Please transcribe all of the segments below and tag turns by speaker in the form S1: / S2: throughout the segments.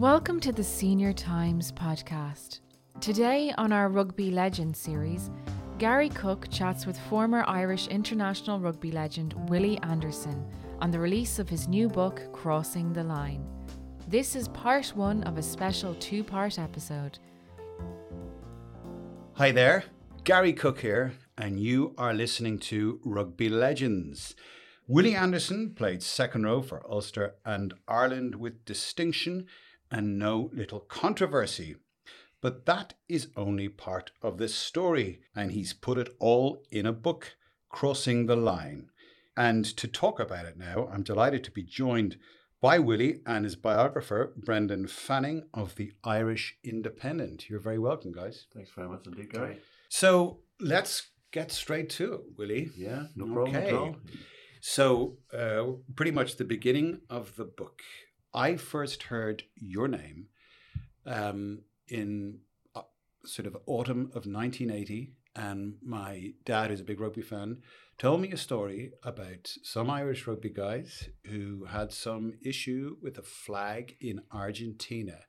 S1: Welcome to the Senior Times podcast. Today, on our Rugby Legend series, Gary Cook chats with former Irish international rugby legend Willie Anderson on the release of his new book, Crossing the Line. This is part one of a special two part episode.
S2: Hi there, Gary Cook here, and you are listening to Rugby Legends. Willie Anderson played second row for Ulster and Ireland with distinction and no little controversy. But that is only part of this story, and he's put it all in a book, Crossing the Line. And to talk about it now, I'm delighted to be joined by Willie and his biographer, Brendan Fanning of the Irish Independent. You're very welcome, guys.
S3: Thanks very much indeed, Gary.
S2: So let's get straight to it, Willie.
S3: Yeah, no problem at
S2: Okay.
S3: all.
S2: So, uh, pretty much the beginning of the book, I first heard your name um, in uh, sort of autumn of 1980, and my dad, who's a big rugby fan, told me a story about some Irish rugby guys who had some issue with a flag in Argentina.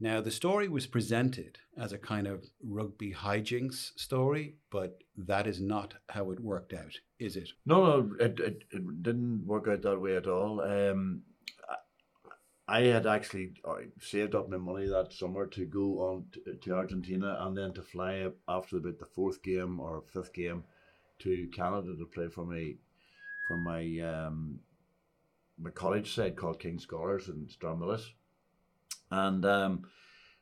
S2: Now, the story was presented as a kind of rugby hijinks story, but that is not how it worked out, is it?
S3: No, no, it, it, it didn't work out that way at all. Um, I, had actually uh, saved up my money that summer to go on to, to Argentina and then to fly after about the fourth game or fifth game to Canada to play for my for my um, my college side called King Scholars in Stranmillis. And um,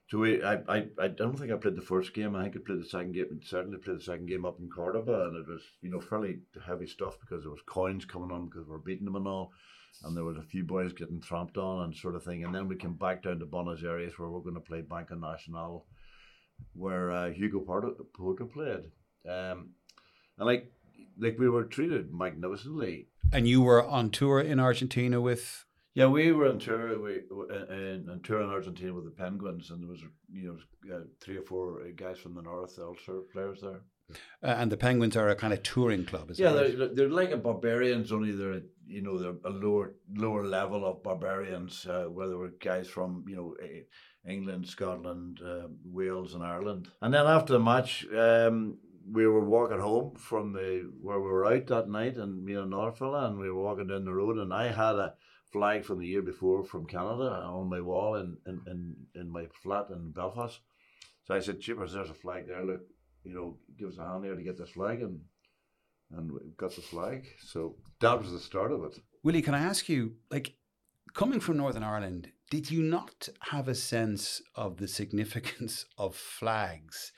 S3: so we, I, I, I don't think I played the first game. I think I played the second game. Certainly played the second game up in Cordoba, and it was you know fairly heavy stuff because there was coins coming on because we were beating them and all, and there was a few boys getting tramped on and sort of thing. And then we came back down to Buenos Aires where we're going to play Banco Nacional, where uh, Hugo Porta, played, um, and like like we were treated magnificently.
S2: And you were on tour in Argentina with.
S3: Yeah, we were on tour. We uh, on tour in Argentina with the Penguins, and there was you know uh, three or four guys from the north, Ulster players there.
S2: Uh, and the Penguins are a kind of touring club, is
S3: Yeah,
S2: right?
S3: they're, they're like a barbarians, only they're you know they're a lower lower level of barbarians. Uh, where there were guys from you know England, Scotland, uh, Wales, and Ireland. And then after the match, um, we were walking home from the where we were out that night, and me and another fella, and we were walking down the road, and I had a flag from the year before from Canada on my wall in in, in, in my flat in Belfast. So I said, "Chippers, there's a flag there. Look, you know, give us a hand there to get this flag." And and we got the flag. So that was the start of it.
S2: Willie, can I ask you, like, coming from Northern Ireland, did you not have a sense of the significance of flags?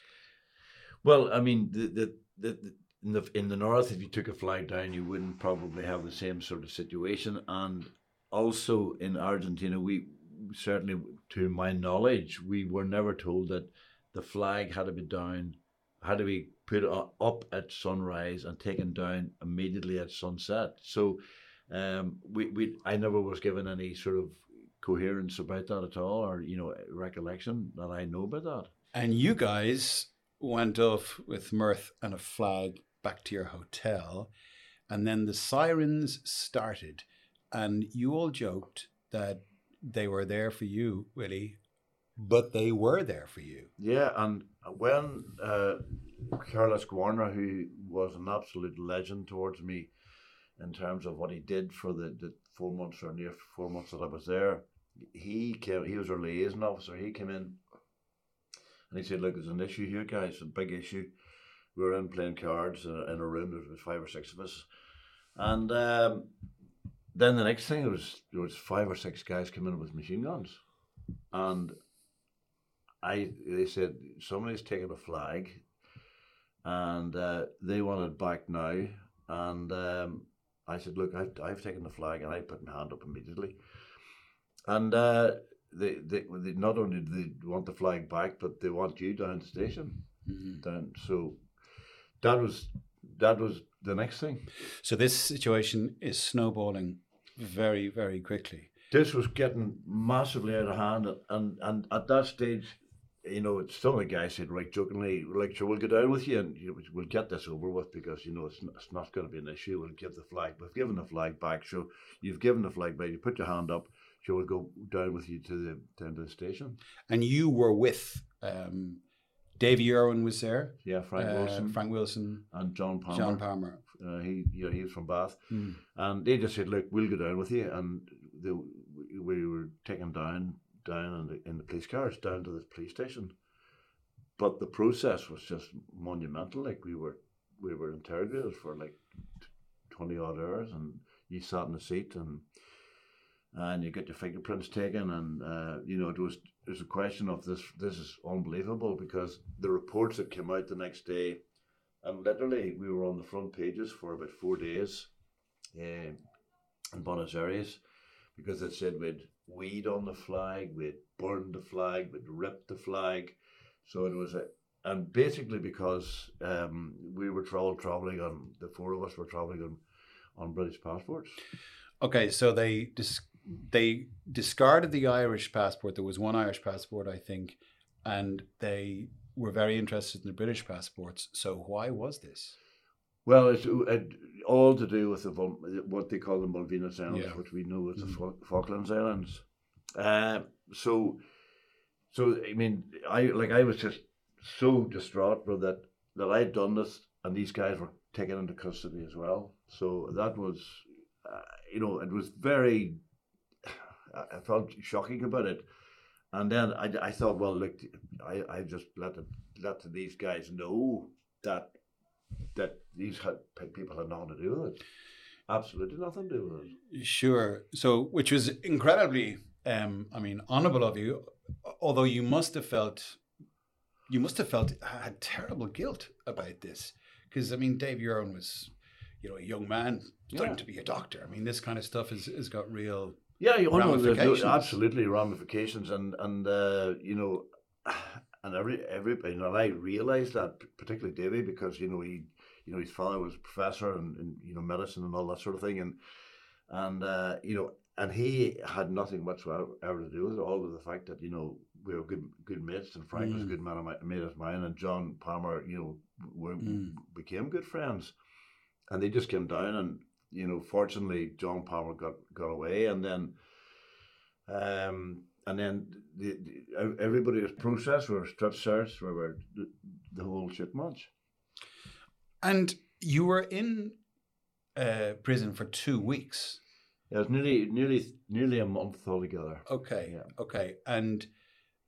S3: Well, I mean, the the, the, the in the in the north, if you took a flag down, you wouldn't probably have the same sort of situation. And also in Argentina, we certainly, to my knowledge, we were never told that the flag had to be down, had to be put up at sunrise and taken down immediately at sunset. So, um, we we I never was given any sort of coherence about that at all, or you know, recollection that I know about that.
S2: And you guys went off with mirth and a flag back to your hotel, and then the sirens started, and you all joked that they were there for you, Willie, but they were there for you.
S3: Yeah, and when uh, Carlos Guarna, who was an absolute legend towards me in terms of what he did for the, the four months or near four months that I was there, he came. He was our liaison officer. He came in and he said, "Look, there's an issue here, guys. It's A big issue. We were in playing cards in a, in a room. There was five or six of us, and um, then the next thing was there was five or six guys coming in with machine guns, and I they said somebody's taken a flag, and uh, they want it back now. And um, I said, look, I've, I've taken the flag, and I put my hand up immediately. And uh, they, they they not only do they want the flag back, but they want you down the station. Down so that was that was the next thing.
S2: So this situation is snowballing very, very quickly.
S3: This was getting massively out of hand, and and at that stage, you know, it's still the guy said, right, jokingly, like, sure, we'll go down with you and you know, we'll get this over with because, you know, it's not, it's not going to be an issue. We'll give the flag. We've given the flag back. So you've given the flag back. You put your hand up. So we'll go down with you to the, to the the station.
S2: And you were with um, Davy Irwin was there.
S3: Yeah, Frank
S2: uh,
S3: Wilson.
S2: Frank Wilson.
S3: And John Palmer.
S2: John Palmer.
S3: Uh, he, you know, he was from Bath.
S2: Mm.
S3: And they just said, look, we'll go down with you. And they, we were taken down down in the, in the police cars down to the police station. But the process was just monumental. Like we were we were interrogated for like twenty odd hours, and you sat in a seat and and you get your fingerprints taken, and uh, you know it was was a question of this. This is unbelievable because the reports that came out the next day, and literally we were on the front pages for about four days, uh, in Buenos Aires, because it said we'd weed on the flag, we'd burned the flag, we'd ripped the flag, so it was a and basically because um, we were all traveling on the four of us were traveling on on British passports.
S2: Okay, so they dis- they discarded the Irish passport. There was one Irish passport, I think, and they were very interested in the British passports. So why was this?
S3: Well, it's it, all to do with the what they call the Malvinas Islands,
S2: Yeah.
S3: which we know as the
S2: Mhm.
S3: Falklands Islands. Uh, so, so I mean, I like I was just so distraught with that that I had done this, and these guys were taken into custody as well. So that was, uh, you know, it was very. I felt shocking about it, and then I, I thought, well, look, I, I just let the, let these guys know that that these had, people had nothing to do with it. Absolutely nothing to do with it.
S2: Sure. So, which was incredibly, um, I mean, honourable of you. Although you must have felt, you must have felt had terrible guilt about this, because I mean, Davy Irwin was, you know, a young man starting
S3: Yeah.
S2: to be a doctor. I mean, this kind of stuff has, has got real.
S3: Yeah, you know, absolutely ramifications, and and uh, you know, and every everybody, and I realised that particularly Davy because you know he, you know, his father was a professor and, and you know medicine and all that sort of thing, and and uh, you know, and he had nothing whatsoever to do with it, all with the fact that you know we were good good mates, and Frank was a
S2: Mm.
S3: good man of my, mate of mine, and John Palmer, you know, were,
S2: Mm.
S3: became good friends, and they just came down and you know, fortunately, John Palmer got, got away, and then, um, and then the, the, everybody was processed, we were strip searched, we were the, the whole shit match.
S2: And you were in uh, prison for two weeks.
S3: It was nearly, nearly, nearly a month altogether.
S2: Okay.
S3: Yeah.
S2: Okay. And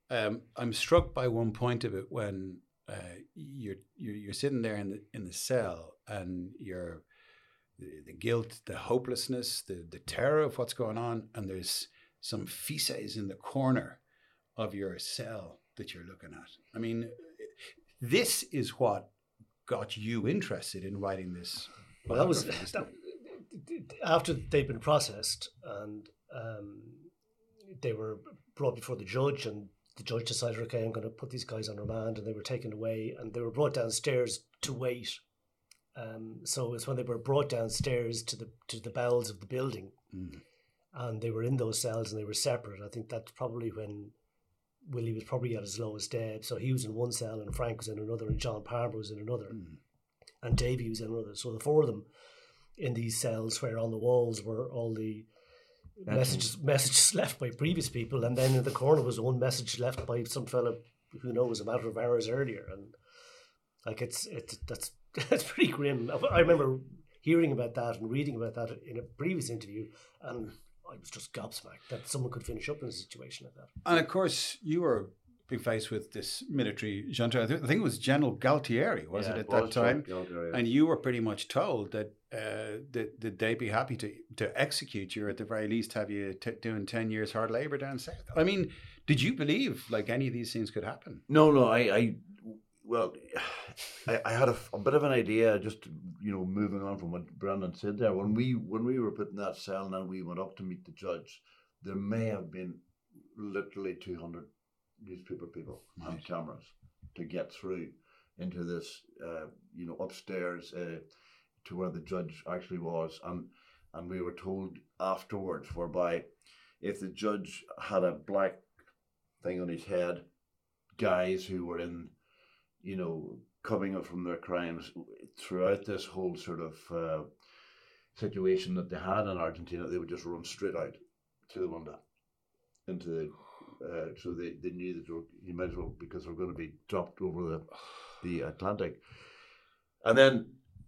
S2: um, I'm struck by one point of it when uh, you're, you're you're sitting there in the in the cell and you're the, the guilt, the hopelessness, the the terror of what's going on, and there's some feces in the corner of your cell that you're looking at. I mean, this is what got you interested in writing this.
S4: Well, that was that, after they'd been processed and um, they were brought before the judge, and the judge decided, okay, I'm going to put these guys on remand, and they were taken away, and they were brought downstairs to wait. Um, so it's when they were brought downstairs to the to the bowels of the building,
S2: Mm.
S4: and they were in those cells and they were separate. I think that's probably when Willie was probably at his lowest ebb. So he was in one cell, and Frank was in another, and John Palmer was in another
S2: Mm.
S4: and Davy was in another. So the four of them in these cells, where on the walls were all the messages messages left by previous people, and then in the corner was one message left by some fella who knows a matter of hours earlier, and like it's it's that's that's pretty grim. I remember hearing about that and reading about that in a previous interview, and I was just gobsmacked that someone could finish up in a situation like that.
S2: And of course, you were being faced with this military junta. I thi- think it was General Galtieri, was
S3: Yeah,
S2: it at
S3: was
S2: that time?
S3: Galtieri.
S2: And you were pretty much told that uh, that, that they'd be happy to, to execute you, or at the very least have you t- doing 10 years hard labor down south. I mean, did you believe like any of these things could happen?
S3: No, no, I, I well, I, I had a, a bit of an idea, just you know, moving on from what Brendan said there. When we when we were put in that cell and then we went up to meet the judge, there may have been literally two hundred newspaper people on
S2: Right.
S3: cameras to get through into this, uh, you know, upstairs uh, to where the judge actually was, and and we were told afterwards, whereby if the judge had a black thing on his head, guys who were in, you know, coming up from their crimes throughout this whole sort of uh, situation that they had in Argentina, they would just run straight out to the window into the. Uh, so they, they knew that you might as well because they're going to be dropped over the the Atlantic. And then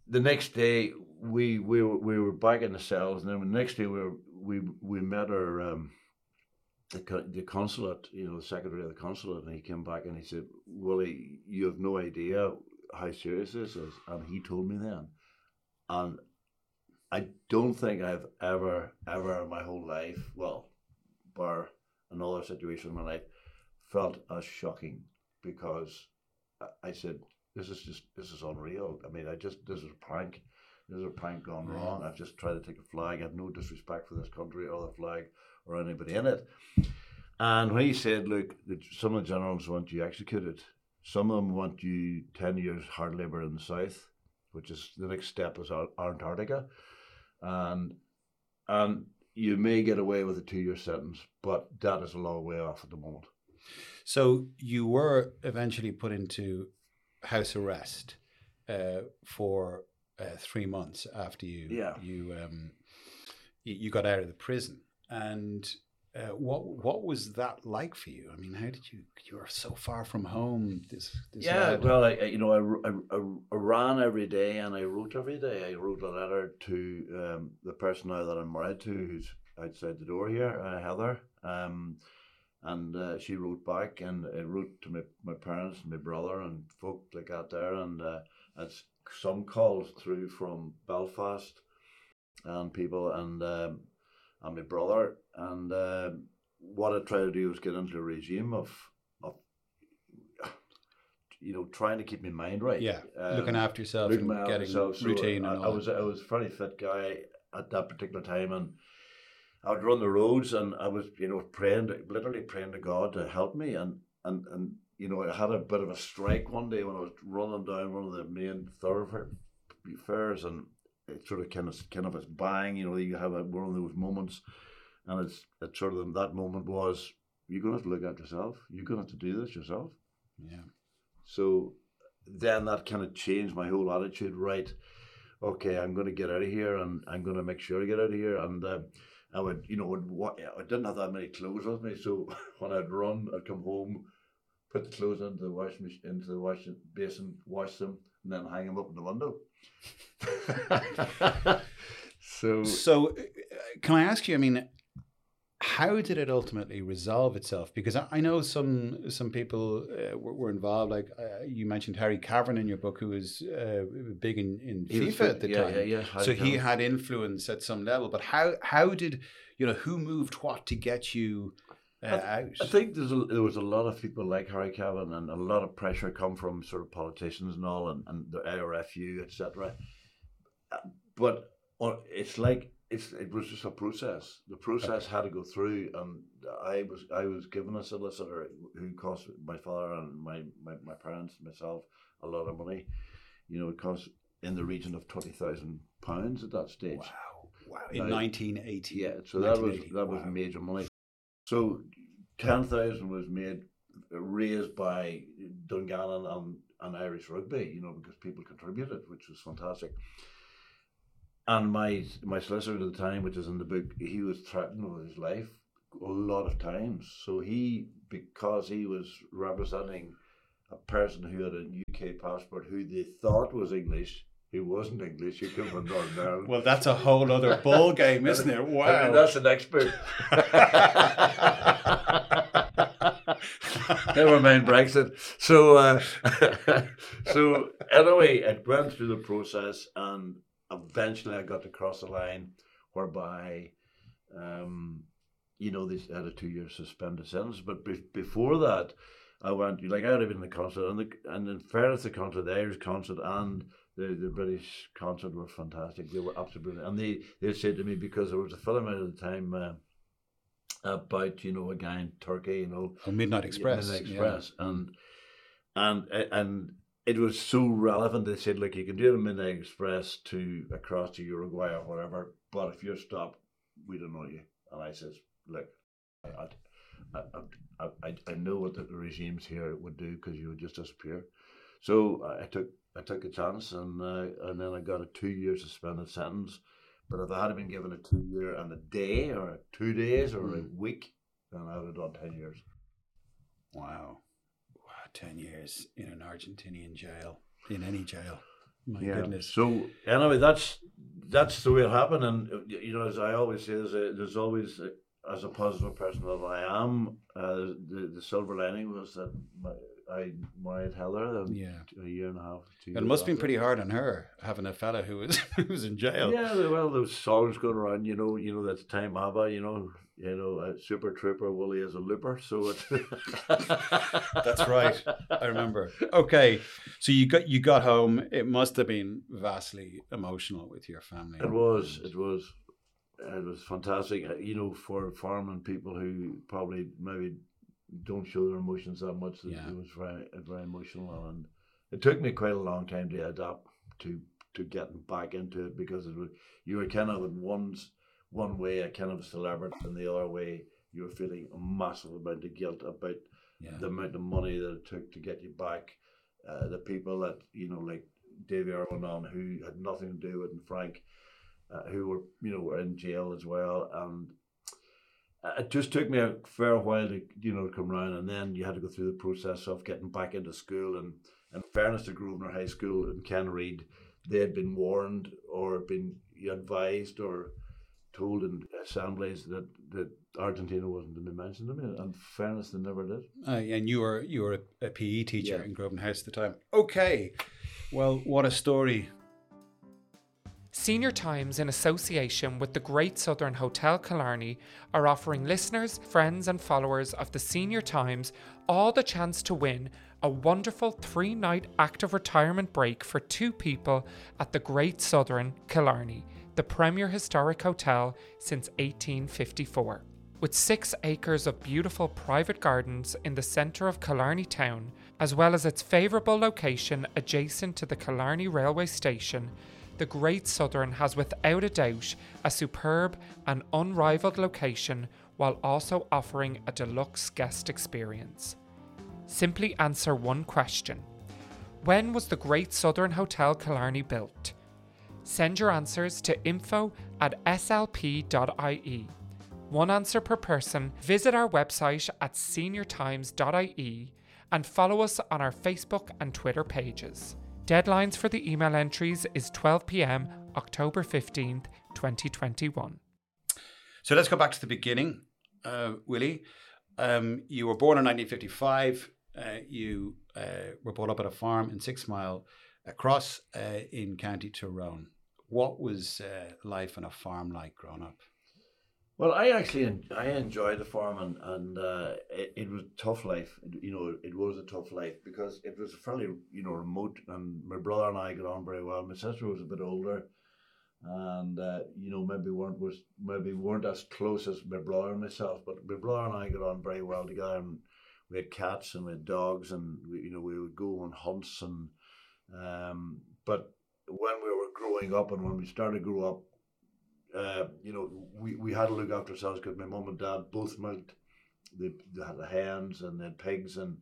S3: the next day we we were, we were back in the cells, and then the next day we were, we we met our um, the the consulate, you know, the secretary of the consulate, and he came back and he said, "Willie, you have no idea how serious this is," and he told me then, and I don't think I've ever ever in my whole life, well, bar another situation in my life, felt as shocking because I said, "This is just this is unreal." I mean, I just this is a prank. This is a prank gone wrong. I've just tried to take a flag. I have no disrespect for this country or the flag or anybody in it. And when he said, look, some of the generals want you executed, some of them want you 10 years hard labour in the south, which is the next step is Antarctica. And, and you may get away with a two year sentence, but that is a long way off at the moment.
S2: So you were eventually put into house arrest uh, for uh, three months after you
S3: yeah.
S2: you um, you got out of the prison. And uh, what what was that like for you? I mean, how did you you were so far from home? This, this
S3: yeah, lad. well, I, you know, I, I, I, ran every day and I wrote every day. I wrote a letter to um, the person now that I'm married to, who's outside the door here, uh, Heather. Um, and uh, she wrote back and I wrote to my, my parents and my brother and folk like that there and uh, it's some calls through from Belfast and people and um, and my brother. And uh, what I tried to do was get into a regime of, of you know, trying to keep my mind right.
S2: Yeah, um, looking after yourself, looking and getting myself. routine.
S3: So
S2: and
S3: I, I was I was a very fit guy at that particular time, and I would run the roads, and I was you know praying, to, literally praying to God to help me, and and and you know I had a bit of a strike one day when I was running down one of the main thoroughfares, and it sort of kind of kind of a bang. You know, you have a, one of those moments, and it's it's sort of that moment was you're gonna have to look at yourself. You're gonna have to do this yourself.
S2: Yeah.
S3: So then that kind of changed my whole attitude. Right, okay, I'm gonna get out of here, and I'm gonna make sure I get out of here. And uh, I would, you know, what, I didn't have that many clothes with me, so when I'd run, I'd come home, put the clothes into the washing machine, into the washing basin, wash them, and then hang them up in the window. so,
S2: so uh, can I ask you? I mean, how did it ultimately resolve itself? Because I, know some some people uh, were, were, involved. Like uh, you mentioned Harry Cavan in your book, who was uh, big in, in FIFA at the
S3: yeah,
S2: time.
S3: Yeah, yeah,
S2: so he had influence at some level. But how how did you know who moved what to get you? Uh, I,
S3: I, think there's a, there was a lot of people like Harry Cavan and a lot of pressure come from sort of politicians and all and, and the IRFU, etc. Uh, but it's like it's it was just a process. The process had to go through, and I was I was given a solicitor who cost my father and my, my, my parents myself a lot of money. You know, it cost in the region of twenty thousand pounds at that stage.
S2: Wow, wow! In nineteen eighty,
S3: yeah. So that was that wow. was major money. So ten thousand was made raised by Dungannon and, and Irish rugby, you know, because people contributed, which was fantastic. And my my solicitor at the time, which is in the book, he was threatened with his life a lot of times. So he, because he was representing a person who had a UK passport who they thought was English, who wasn't English, who came from Northern Ireland.
S2: Well, that's a whole other ball game, isn't it? Wow.
S3: I mean, that's the next book. Never mind Brexit. So, uh, so anyway, it went through the process, and eventually I got to cross the line, whereby, um, you know, they had a two-year suspended sentence. But be- before that, I went like I had been in the consulate, and, the, and in fairness, the concert, the Irish consulate, and the, the British concert were fantastic. They were absolutely, brilliant. and they they said to me because there was a film out at the time. Uh, about you know a guy in Turkey, you know,
S2: oh, Midnight Express,
S3: Midnight Express, yeah. and and and it was so relevant. They said, look, you can do the Midnight Express to across to Uruguay or whatever, but if you're stopped, we don't know you. And I says, look, I, I, I, I, I know what the regimes here would do because you would just disappear. So I took I took a chance and uh, and then I got a two year suspended sentence. But if I had been given a two year and a day or two days or mm. a week, then I would have done ten years.
S2: Wow. wow, ten years in an Argentinian jail, in any jail. My
S3: yeah.
S2: goodness.
S3: So anyway, that's that's the way it happened, and you know, as I always say, there's, a, there's always, a, as a positive person that I am, uh, the the silver lining was that my, I married Heather.
S2: yeah,
S3: a year and a half.
S2: Two it must have been pretty hard on her having a fella who was who was in jail.
S3: Yeah, well, those songs going around. You know, you know that's time ABBA. You know, you know, a super trooper Willie is a looper. So
S2: that's right. I remember. Okay, so you got you got home. It must have been vastly emotional with your family.
S3: It was. It was. It was fantastic. Uh, you know, for farming people who probably maybe don't show their emotions that much. Yeah. It was very very emotional, and it took me quite a long time to adapt to to getting back into it because it was you were kind of in one one way a kind of celebrity, and the other way you were feeling a massive amount of guilt about yeah. the amount of money that it took to get you back. Uh, the people that you know, like Davy Irwin, who had nothing to do with, and Frank, uh, who were you know were in jail as well, and it just took me a fair while to you know come around, and then you had to go through the process of getting back into school. And in fairness to Grosvenor High School and Ken Reid, they had been warned or been advised or told in assemblies that, that Argentina wasn't to be mentioned. I mean, in fairness, they never did.
S2: Uh, and you were you were a, a PE teacher yeah. in Grosvenor House at the time. Okay, well, what a story
S1: Senior Times, in association with the Great Southern Hotel Killarney, are offering listeners, friends, and followers of the Senior Times all the chance to win a wonderful three night active retirement break for two people at the Great Southern Killarney, the premier historic hotel since 1854. With six acres of beautiful private gardens in the centre of Killarney town, as well as its favourable location adjacent to the Killarney railway station, the Great Southern has without a doubt a superb and unrivaled location while also offering a deluxe guest experience. Simply answer one question When was the Great Southern Hotel Killarney built? Send your answers to info at slp.ie. One answer per person. Visit our website at seniortimes.ie and follow us on our Facebook and Twitter pages. Deadlines for the email entries is 12 pm, October 15th, 2021.
S2: So let's go back to the beginning, uh, Willie. Um, you were born in 1955. Uh, you uh, were brought up at a farm in Six Mile Across uh, in County Tyrone. What was uh, life on a farm like growing up?
S3: Well, I actually I enjoyed the farm and, and uh, it, it was tough life. It, you know, it was a tough life because it was fairly you know remote, and my brother and I got on very well. My sister was a bit older, and uh, you know maybe weren't was maybe weren't as close as my brother and myself, but my brother and I got on very well together. And we had cats and we had dogs, and we, you know we would go on hunts and um, but when we were growing up and when we started to grow up uh, you know, we, we had to look after ourselves because my mum and dad both milked. They, they had the hens and then pigs and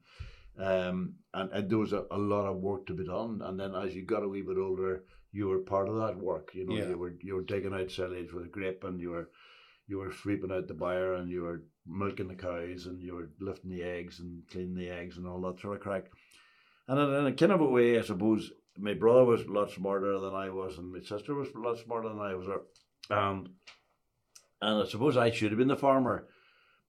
S3: um and, and there was a, a lot of work to be done. And then as you got a wee bit older, you were part of that work. You know, yeah. you were you were digging out silage with a grip and you were you were sweeping out the byre and you were milking the cows and you were lifting the eggs and cleaning the eggs and all that sort of crack. And in, in a kind of a way, I suppose, my brother was a lot smarter than I was, and my sister was a lot smarter than I was. Um, and I suppose I should have been the farmer,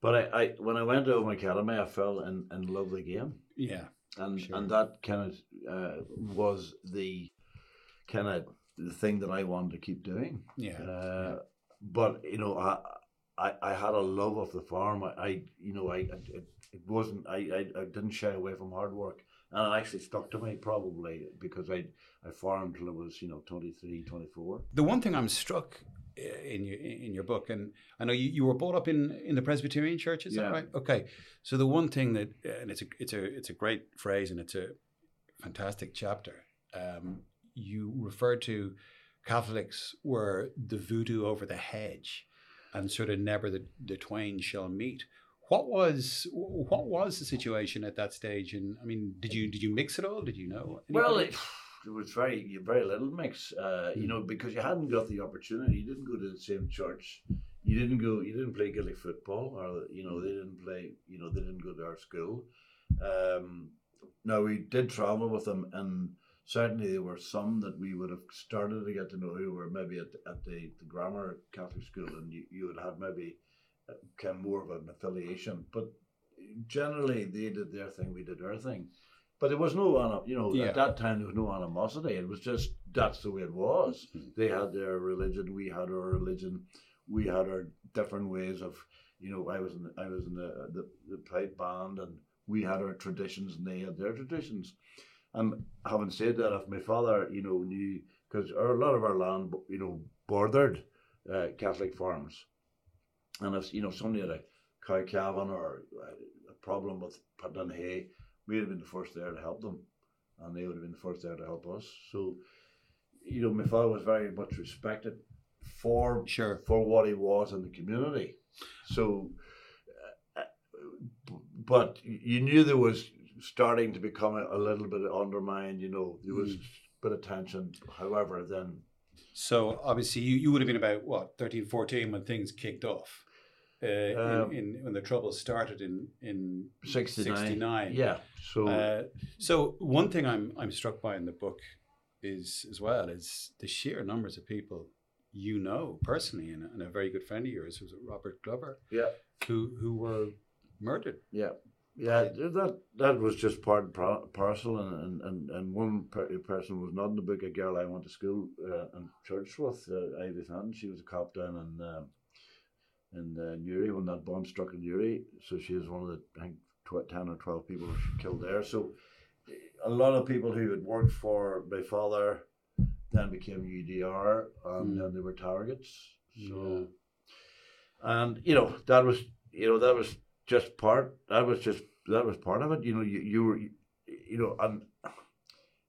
S3: but I, I when I went to my academy, I fell in, in love with the game.
S2: Yeah,
S3: and sure. and that kind of uh, was the kind of the thing that I wanted to keep doing.
S2: Yeah.
S3: Uh, yeah. But you know, I, I I had a love of the farm. I, I you know I, it, it wasn't I, I I didn't shy away from hard work and it actually stuck to me probably because I I farmed till I was you know 23, 24.
S2: The one thing I'm struck in your in your book, and I know you, you were brought up in in the Presbyterian Church. Is yeah. that right? Okay. So the one thing that, and it's a it's a it's a great phrase, and it's a fantastic chapter. Um, you referred to Catholics were the voodoo over the hedge, and sort of never the, the twain shall meet. What was what was the situation at that stage? And I mean, did you did you mix it all? Did you know?
S3: Well, it, it was very very little mix, uh, you
S2: Mm.
S3: know, because you hadn't got the opportunity. You didn't go to the same church. You didn't go. You didn't play Gaelic football, or you know, they didn't play. You know, they didn't go to our school. Um, now we did travel with them, and certainly there were some that we would have started to get to know who were maybe at, at the, the grammar Catholic school, and you, you would have maybe uh, kind of more of an affiliation. But generally, they did their thing, we did our thing. But there was no, you know,
S2: Yeah.
S3: at that time there was no animosity. It was just that's the way it was.
S2: Mhm.
S3: They had their religion, we had our religion, we had our different ways of, you know, I was in the, I was in the, the the pipe band, and we had our traditions, and they had their traditions. And having said that, if my father, you know, knew because a lot of our land, you know, bordered uh, Catholic farms, and if you know somebody had a cow calving or a problem with putting in hay, we'd have been the first there to help them, and they would have been the first there to help us. So, you know, my father was very much respected for
S2: Sure.
S3: for what he was in the community. So, uh, but you knew there was starting to become a, a little bit undermined. You know, there was
S2: Mm.
S3: a bit of tension. However, then
S2: So obviously you, you would have been about what 13, 14 when things kicked off. Uh,
S3: Um,
S2: in, in when the trouble started in in
S3: 69.
S2: 69.
S3: yeah. So
S2: Uh, so one thing I'm I'm struck by in the book is as well is the sheer numbers of people you know personally and, and a very good friend of yours was Robert Glover
S3: yeah.
S2: who who were murdered.
S3: Yeah, yeah, that that was just part and parcel, and and and, and one per- person was not in the book. A girl I went to school uh, and church with, uh, Ivy Fenton. She was a cop down in um, in uh, Newry when that bomb struck in Newry. So she was one of the I think tw- ten or twelve people killed there. So a lot of people who had worked for my father then became UDR, and
S2: Mm.
S3: then they were targets. So
S2: Yeah.
S3: and you know that was you know that was just part that was just that was part of it you know you, you were you know and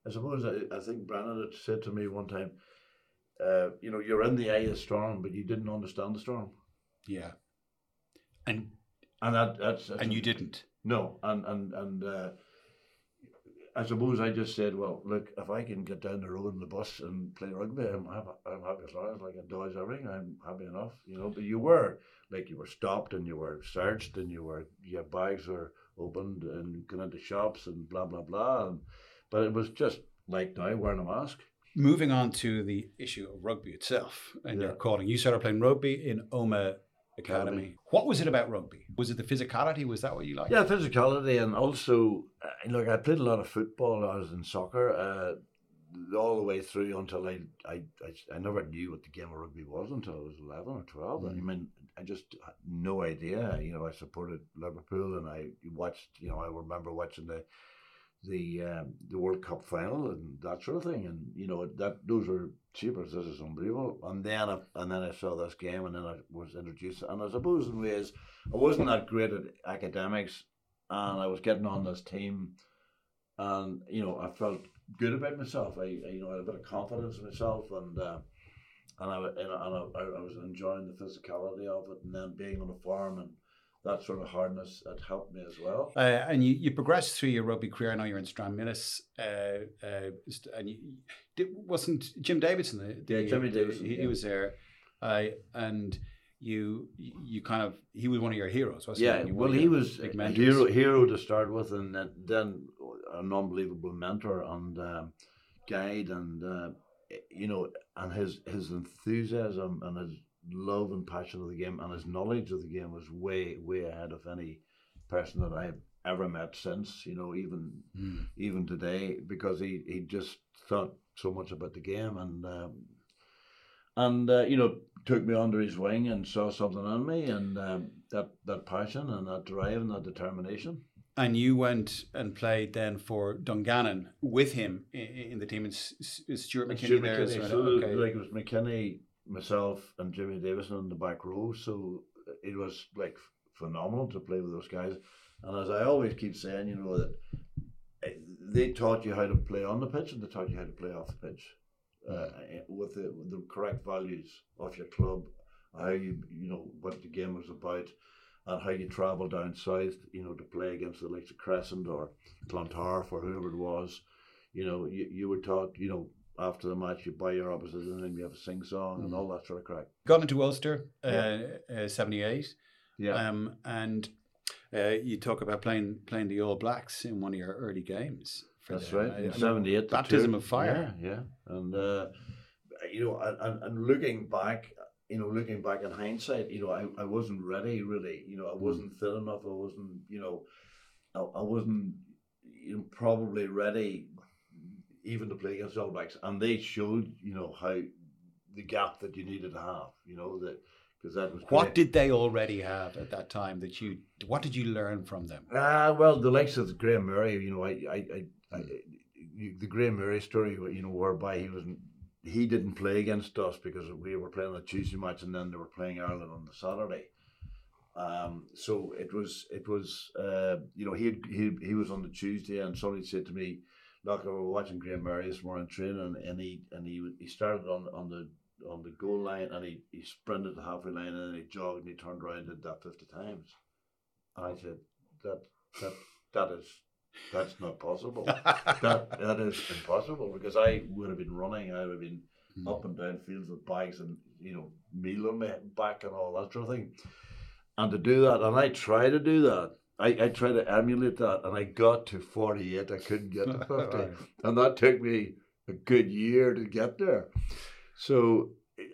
S3: i suppose I, I think brendan had said to me one time uh, you know you're in the eye of the storm but you didn't understand the storm
S2: Yeah, and
S3: and that that's, that's
S2: and you didn't.
S3: no and and and uh, I suppose I just said, well, look, if I can get down the road in the bus and play rugby, I'm happy. I'm happy as long as I can dodge everything. I'm happy enough, you know. But you were like you were stopped and you were searched and you were your bags were opened and going into shops and blah blah blah. And, but it was just like now wearing a mask.
S2: Moving on to the issue of rugby itself and your
S3: Yeah.
S2: calling. You started playing rugby in Omagh Academy.
S3: Academy.
S2: What was it about rugby? Was it the physicality? Was that what you liked?
S3: Yeah, physicality, and also, uh, look, I played a lot of football. I was in soccer uh, all the way through until I, I, I, I never knew what the game of rugby was until I was eleven or twelve. I
S2: Mm.
S3: mean, I just had no idea. You know, I supported Liverpool, and I watched. You know, I remember watching the the um, the World Cup final and that sort of thing. And you know, that those were cheapers. This is unbelievable. And then I, and then I saw this game, and then I was introduced. And I suppose in ways I wasn't that great at academics, and I was getting on this team, and you know I felt good about myself. I, I you know I had a bit of confidence in myself, and uh, and I and, I, and I, I was enjoying the physicality of it, and then being on a farm and that sort of hardness that helped me as well.
S2: Uh, and you, you progressed through your rugby career. I know you're in Stranmillis, uh, uh, and you, did, wasn't Jim Davidson? The, the,
S3: Yeah, Jimmy Davidson,
S2: He, he was there, uh, and you you kind of he was one of your heroes, wasn't
S3: Yeah,
S2: he? You
S3: well, he was a
S2: mentors.
S3: hero, hero to start with, and then, then an unbelievable mentor and um, guide, and uh, you know, and his his enthusiasm and his love and passion of the game and his knowledge of the game was way way ahead of any person that I've ever met since. You know, even
S2: Mm.
S3: even today, because he he just thought so much about the game and. Um, and uh, you know, took me under his wing and saw something in me, and um, that that passion and that drive and that determination.
S2: And you went and played then for Dungannon with him in, in the team. And Stuart McKinney
S3: Stuart
S2: there. as
S3: McKinney,
S2: well.
S3: so
S2: okay.
S3: like it was McKinney, myself, and Jimmy Davidson in the back row. So it was like phenomenal to play with those guys. And as I always keep saying, you know that eh, they taught you how to play on the pitch and they taught you how to play off the pitch uh, with, the, with the correct values of your club, how you you know what the game was about, and how you travel down south, you know, to play against the likes of Crescent or Clontarf or whoever it was. You know, you, you were taught, you know, after the match you buy your opposition and then you have a sing song and all that sort of crap.
S2: Got into Ulster, uh,
S3: Yeah.
S2: uh, 78.
S3: Yeah.
S2: Um, and uh, you talk about playing playing the All Blacks in one of your early games.
S3: That's
S2: them.
S3: right. In '78, the
S2: baptism
S3: tour-
S2: of fire.
S3: Yeah, yeah. And uh, you know, and, and, looking back, you know, looking back in hindsight, you know, I, I wasn't ready really. You know, I wasn't fit enough. I wasn't, you know, I, I wasn't, you know, probably ready even to play against the All Blacks. And they showed, you know, how the gap that you needed to have. You know that because that was
S2: What
S3: great.
S2: did they already have at that time that you? What did you learn from them?
S3: Ah, well, the likes of Graham Mourie, you know, I, I, I, I
S2: Hmm.
S3: the Graham Mourie story, you know, whereby he wasn't, he didn't play against us because we were playing a Tuesday match and then they were playing Ireland on the Saturday. Um, so it was, it was, uh, you know, he he he was on the Tuesday and somebody said to me, "Look, we were watching Graham Mourie this morning training, and he and he he started on on the on the goal line and he, he sprinted the halfway line and then he jogged and he turned around and did that fifty times." And I said, "That that that is that's not possible. that that is impossible because I would have been running. I would have been
S2: Hmm.
S3: up and down fields with bikes and you know meal on my back and all that sort of thing. And to do that, and I try to do that. I, I try to emulate that, and I got to forty eight. I couldn't get to fifty,
S2: Right.
S3: and that took me a good year to get there. So,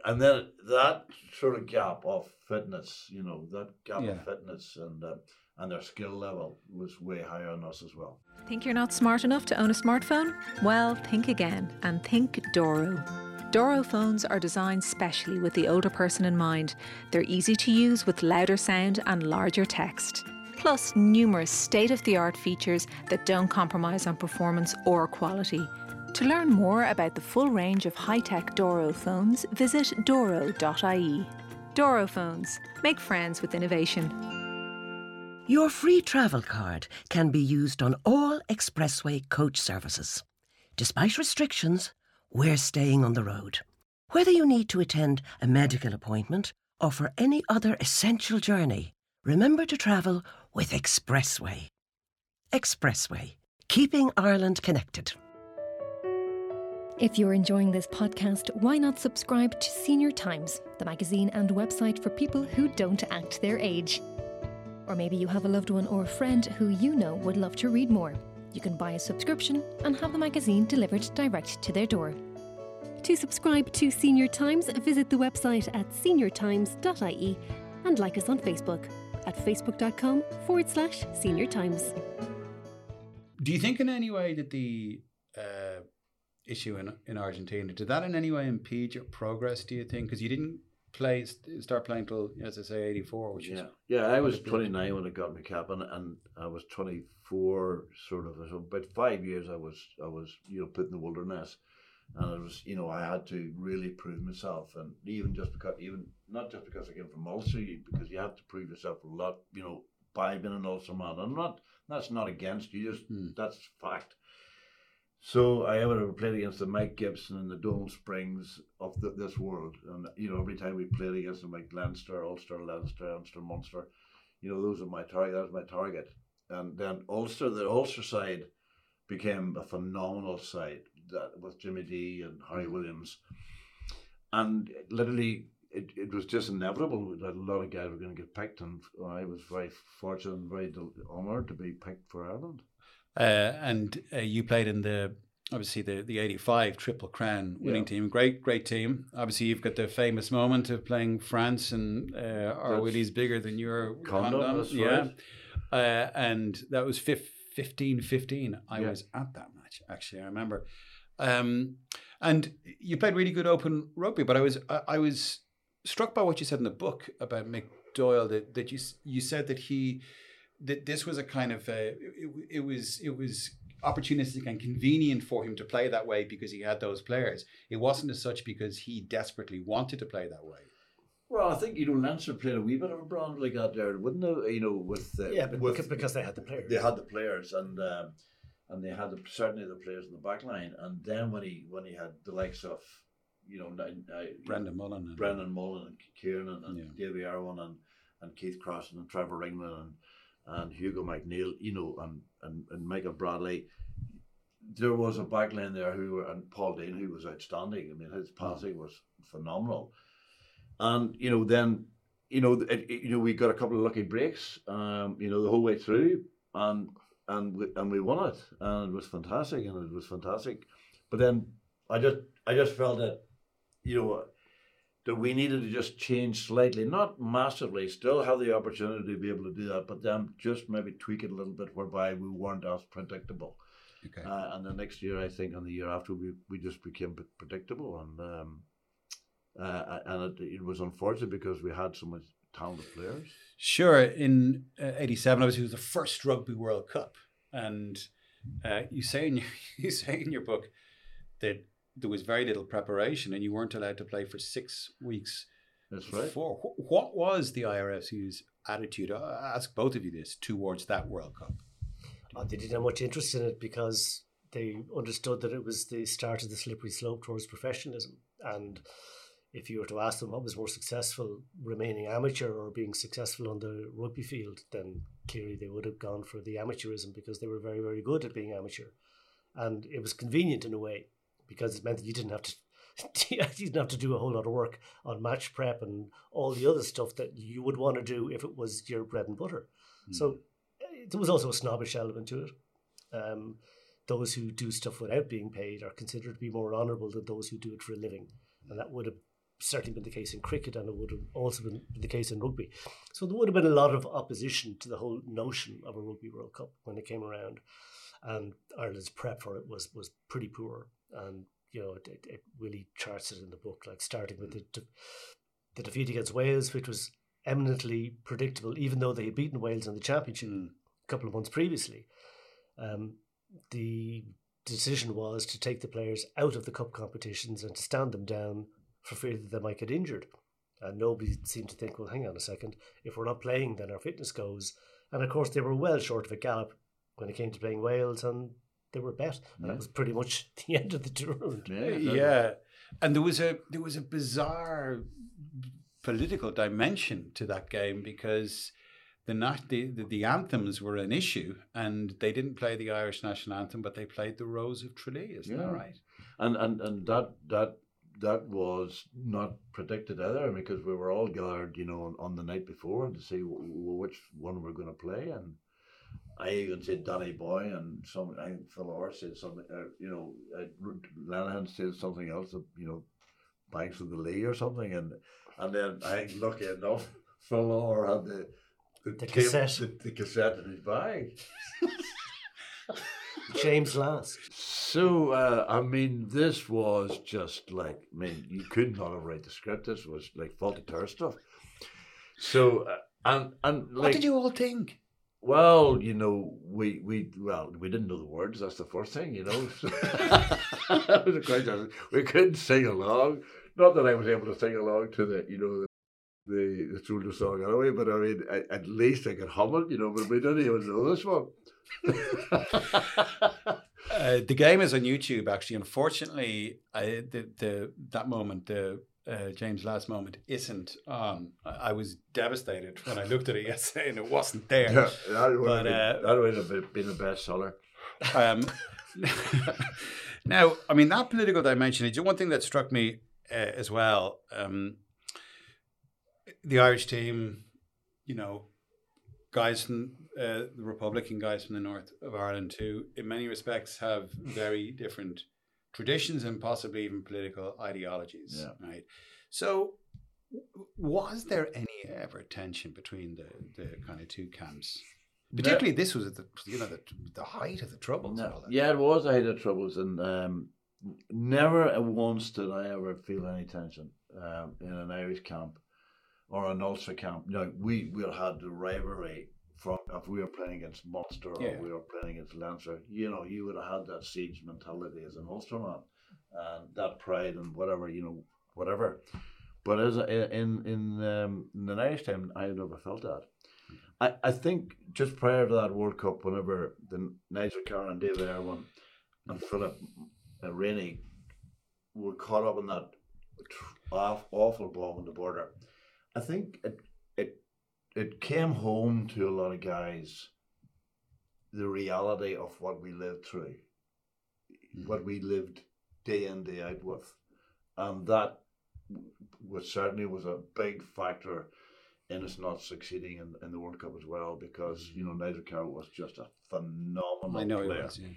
S3: and then that sort of gap of fitness, you know, that gap
S2: Yeah.
S3: of fitness and uh, and their skill level was way higher on us as well.
S5: Think you're not smart enough to own a smartphone? Well, think again and think Doro. Doro phones are designed specially with the older person in mind. They're easy to use with louder sound and larger text. Plus, numerous state of the art features that don't compromise on performance or quality. To learn more about the full range of high tech Doro phones, visit doro.ie. Doro phones. Make friends with innovation.
S6: Your free travel card can be used on all expressway coach services. Despite restrictions, we're staying on the road. Whether you need to attend a medical appointment or for any other essential journey, remember to travel with Expressway. Expressway, keeping Ireland connected.
S7: If you're enjoying this podcast, why not subscribe to Senior Times, the magazine and website for people who don't act their age? Or maybe you have a loved one or a friend who you know would love to read more. You can buy a subscription and have the magazine delivered direct to their door. To subscribe to Senior Times, visit the website at seniortimes.ie and like us on Facebook at facebook.com forward slash senior times.
S2: Do you think in any way that the uh, issue in in Argentina did that in any way impede your progress? Do you think because you didn't play start playing till as I say eighty four, which is
S3: Yeah, yeah. I was
S2: What a
S3: 29 when I got my cap, and, and I was 24, sort of. So about five years, I was I was you know put in the wilderness, and it was you know I had to really prove myself, and even just because even not just because I came from Ulster, because you have to prove yourself a lot, you know, by being an Ulster man. And not that's not against you, just
S2: Hmm.
S3: that's fact. So I ever played against the Mike Gibson and the Donal Springs of the, this world, and you know every time we played against them, like Leinster, Ulster, Leinster, Ulster, Munster, you know those are my target. That was my target, and then Ulster, the Ulster side, became a phenomenal side that with Jimmy D and Harry Williams, and literally it, it was just inevitable that a lot of guys were going to get picked, and I was very fortunate and very honoured to be picked for Ireland.
S2: Uh, and uh, you played in the obviously the the eighty five Triple Crown winning
S3: Yeah.
S2: team. Great, great team. Obviously, you've got the famous moment of playing France and uh, our Willie's bigger than your
S3: Condom,
S2: condom. yeah,
S3: right.
S2: uh, and that was fif- 15 15. I
S3: Yeah.
S2: was at that match actually. I remember. Um, and you played really good open rugby, but I was I, I was struck by what you said in the book about Mick Doyle that that you you said that he that this was a kind of uh, it, it was it was opportunistic and convenient for him to play that way because he had those players. It wasn't as such because he desperately wanted to play that way.
S3: Well, I think you know Leinster played a wee bit of a brand like that there, wouldn't they? You know, with uh,
S4: Yeah, but
S3: with,
S4: because, they had the players.
S3: they had the players and um, and they had the, certainly the players in the back line. And then when he when he had the likes of you know uh,
S2: Brendan Mullin. And,
S3: Brendan Mullin and Kieran and, and
S2: Yeah.
S3: Davy Irwin and and Keith Crossan and Trevor Ringland and, and Hugo McNeil, you know, and, and, and Michael Bradley. There was a backline there who were, and Paul Dean who was outstanding. I mean, his passing was phenomenal. And you know, then you know, it, it- you know, we got a couple of lucky breaks, um, you know, the whole way through, and and we, and we won it, and it was fantastic, and it was fantastic. But then I just I just felt that, you know, that we needed to just change slightly, not massively, still have the opportunity to be able to do that, but then just maybe tweak it a little bit, whereby we weren't as predictable.
S2: Okay.
S3: Uh, and the next year, I think, and the year after, we, we just became predictable, and um, uh, and it, it was unfortunate because we had so much talented players.
S2: Sure. In uh, '87, obviously, it was the first Rugby World Cup, and uh, you say in your, you say in your book that there was very little preparation, and you weren't allowed to play for six weeks
S3: That's right.
S2: before. What was the IRFC's attitude? I ask both of you this towards that World Cup.
S4: Uh, they didn't have much interest in it because they understood that it was the start of the slippery slope towards professionalism. And if you were to ask them what was more successful, remaining amateur or being successful on the rugby field, then clearly they would have gone for the amateurism because they were very, very good at being amateur. And it was convenient in a way because it meant that you didn't have to. you didn't have to do a whole lot of work on match prep and all the other stuff that you would want to do if it was your bread and butter. So eh, there was also a snobbish element to it. Um, those who do stuff without being paid are considered to be more honourable than those who do it for a living, and that would have certainly been the case in cricket, and it would have also been the case in rugby. So there would have been a lot of opposition to the whole notion of a Rugby World Cup when it came around, and Ireland's prep for it was was pretty poor, and you know it, it, it really charts it in the book, like starting with the the defeat against Wales, which was eminently predictable, even though they had beaten Wales in the championship a couple of months previously. Um, the decision was to take the players out of the cup competitions and to stand them down for fear that they might get injured. And nobody seemed to think, well, hang on a second, if we're not playing, then our fitness goes. And of course, they were well short of a gallop when it came to playing Wales, and they were bet. And that was pretty much the end of the tournament.
S2: Yeah, and there was a there was a bizarre political dimension to that game because the nat- the, the the anthems were an issue, and they didn't play the Irish national anthem, but they played the Rose of Tralee. Isn't
S3: Yeah.
S2: that right?
S3: and and and that that that was not predicted either because we were all gathered, you know, on, on the night before to see w- w- which one we're going to play, and I even said Danny Boy, and some I think Phil Orr said something, uh, you know, uh, Lenihan said something else, uh, you know, Banks of the Lee or something, and and then I think lucky enough, Phil Orr had the the,
S4: The
S3: tape-
S4: cassette.
S3: the, the cassette in his bag.
S4: James Last.
S3: So, uh, I mean, this was just like, I mean, you could not have read the script. This was like Fawlty Towers stuff. So, uh, and and like,
S2: what did you all think?
S3: well, you know, we we well, we didn't know the words. That's the first thing, you know. So that was a question. We couldn't sing along. Not that I was able to sing along to the, you know, the the the Soldier's Song anyway. But I mean, at, at least I could hum it, you know. But we didn't even know this one.
S2: Uh, the game is on YouTube. Actually, unfortunately, I, the the that moment, the uh, James Last moment, isn't on. I, I was devastated when I looked at it yesterday and it wasn't there.
S3: Yeah, that would
S2: But,
S3: have
S2: uh,
S3: been, that would have been, a bestseller.
S2: Um, now, I mean, that political dimension is one thing that struck me uh, as well. Um, the Irish team, you know, guys from uh, the Republican guys from the north of Ireland, who in many respects have very different traditions and possibly even political ideologies.
S3: Yeah.
S2: Right. So, was there any ever tension between the, the kind of two camps? Particularly, this was at the you know the, the height of the troubles.
S3: No, yeah, it was I had the troubles, and um, never once did I ever feel any tension um, in an Irish camp or an Ulster camp. No, we we had the rivalry from if we were playing against Munster or
S2: Yeah.
S3: we were playing against Leinster. You know, you would have had that siege mentality as an Ulsterman, and that pride and whatever you know, whatever. But as a, in in um, in an Irish team, I never felt that. I, I think just prior to that World Cup, whenever the Nigel Carr and David Irwin and Philip uh, Rainey were caught up in that awful bomb on the border, I think it it came home to a lot of guys the reality of what we lived through, what mm-hmm. we lived day in day out with, and that was certainly was a big factor in us not succeeding in, in the World Cup as well because you know Nigel Carroll was just a phenomenal
S2: I know he
S3: player.
S2: was. Yeah.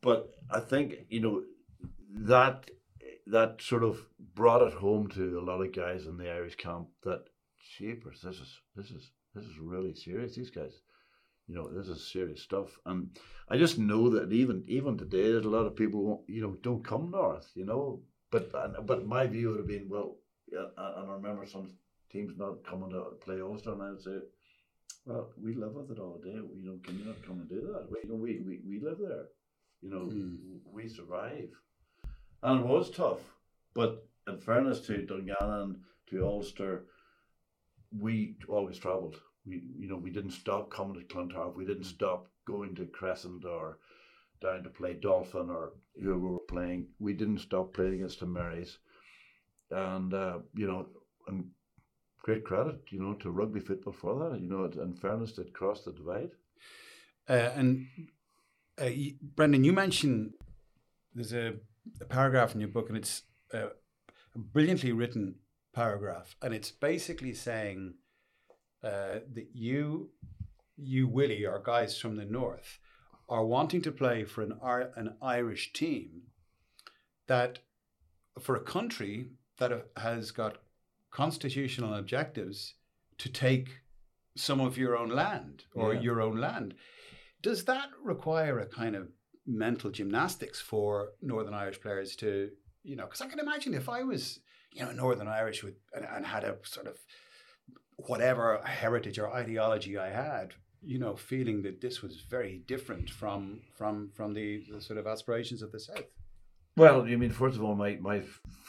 S3: But I think you know that that sort of brought it home to a lot of guys in the Irish camp that jeepers, this is this is this is really serious. These guys, you know, this is serious stuff. And I just know that even even today, there's a lot of people who, you know don't come north. You know, but and, but my view would have been well, yeah, and I remember some teams not coming to play Ulster, and I would say. Well, we live with it all day. You know, can you not come and do that? We, you know, we, we, we live there. You know,
S2: Hmm.
S3: we survive. And it was tough. But in fairness to Dungannon, to Ulster, we always travelled. We you know, we didn't stop coming to Clontarf. We didn't stop going to Crescent or down to play Dolphin or who we were playing. We didn't stop playing against the Marys. And uh, you know, and great credit, you know, to rugby football for that. You know, in fairness, it crossed the divide.
S2: Uh, and uh, y- Brendan, you mentioned there's a, a paragraph in your book, and it's uh, brilliantly written paragraph, and it's basically saying uh, that you, you Willie, or guys from the north, are wanting to play for an an Irish team that for a country that has got constitutional objectives to take some of your own land or
S3: Yeah.
S2: your own land. Does that require a kind of mental gymnastics for Northern Irish players to, you know, because I can imagine if I was, you know, Northern Irish with and, and had a sort of whatever heritage or ideology I had, you know, feeling that this was very different from from from the, the sort of aspirations of the South.
S3: Well, you mean first of all, my my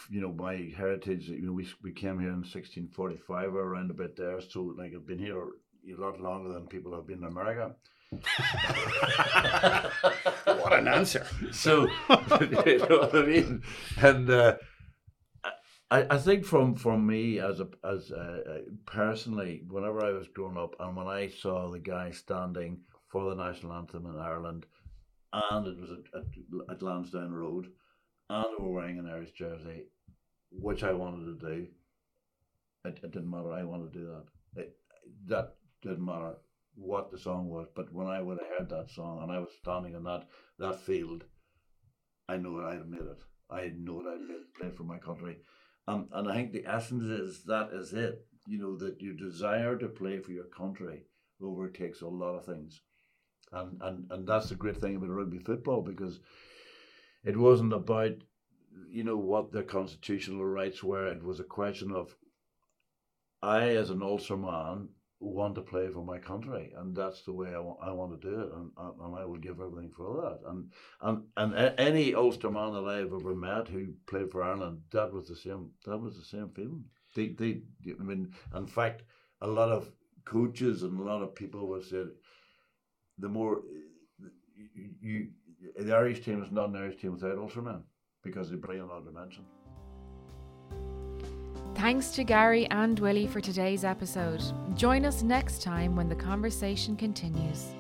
S3: you know my heritage. You know, we we came here in 1645 or around about there. So like I've been here a lot longer than people have been in America.
S2: what an answer!
S3: So you know what I mean. And uh, I I think from from me as a as a, personally, whenever I was growing up, and when I saw the guy standing for the national anthem in Ireland, and it was at, at, at Lansdowne Road, and they were wearing an Irish jersey, which I wanted to do. It, it didn't matter. I wanted to do that. It, that didn't matter what the song was, but when I would have heard that song and I was standing in that that field, I that I'd made it. I know that I'd made, play for my country, um, and I think the essence is that is it. You know that your desire to play for your country overtakes a lot of things, and and and that's the great thing about rugby football because it wasn't about you know what their constitutional rights were. It was a question of I, as an Ulster man, want to play for my country, and that's the way I want, I want to do it, and, and I will give everything for that. And and and a- any Ulster man that I've ever met who played for Ireland, that was the same. That was the same feeling. They, they, I mean, in fact, a lot of coaches and a lot of people would say, the more you, you the Irish team is not an Irish team without Ulster men because they bring another dimension.
S1: Thanks to Gary and Willie for today's episode. Join us next time when the conversation continues.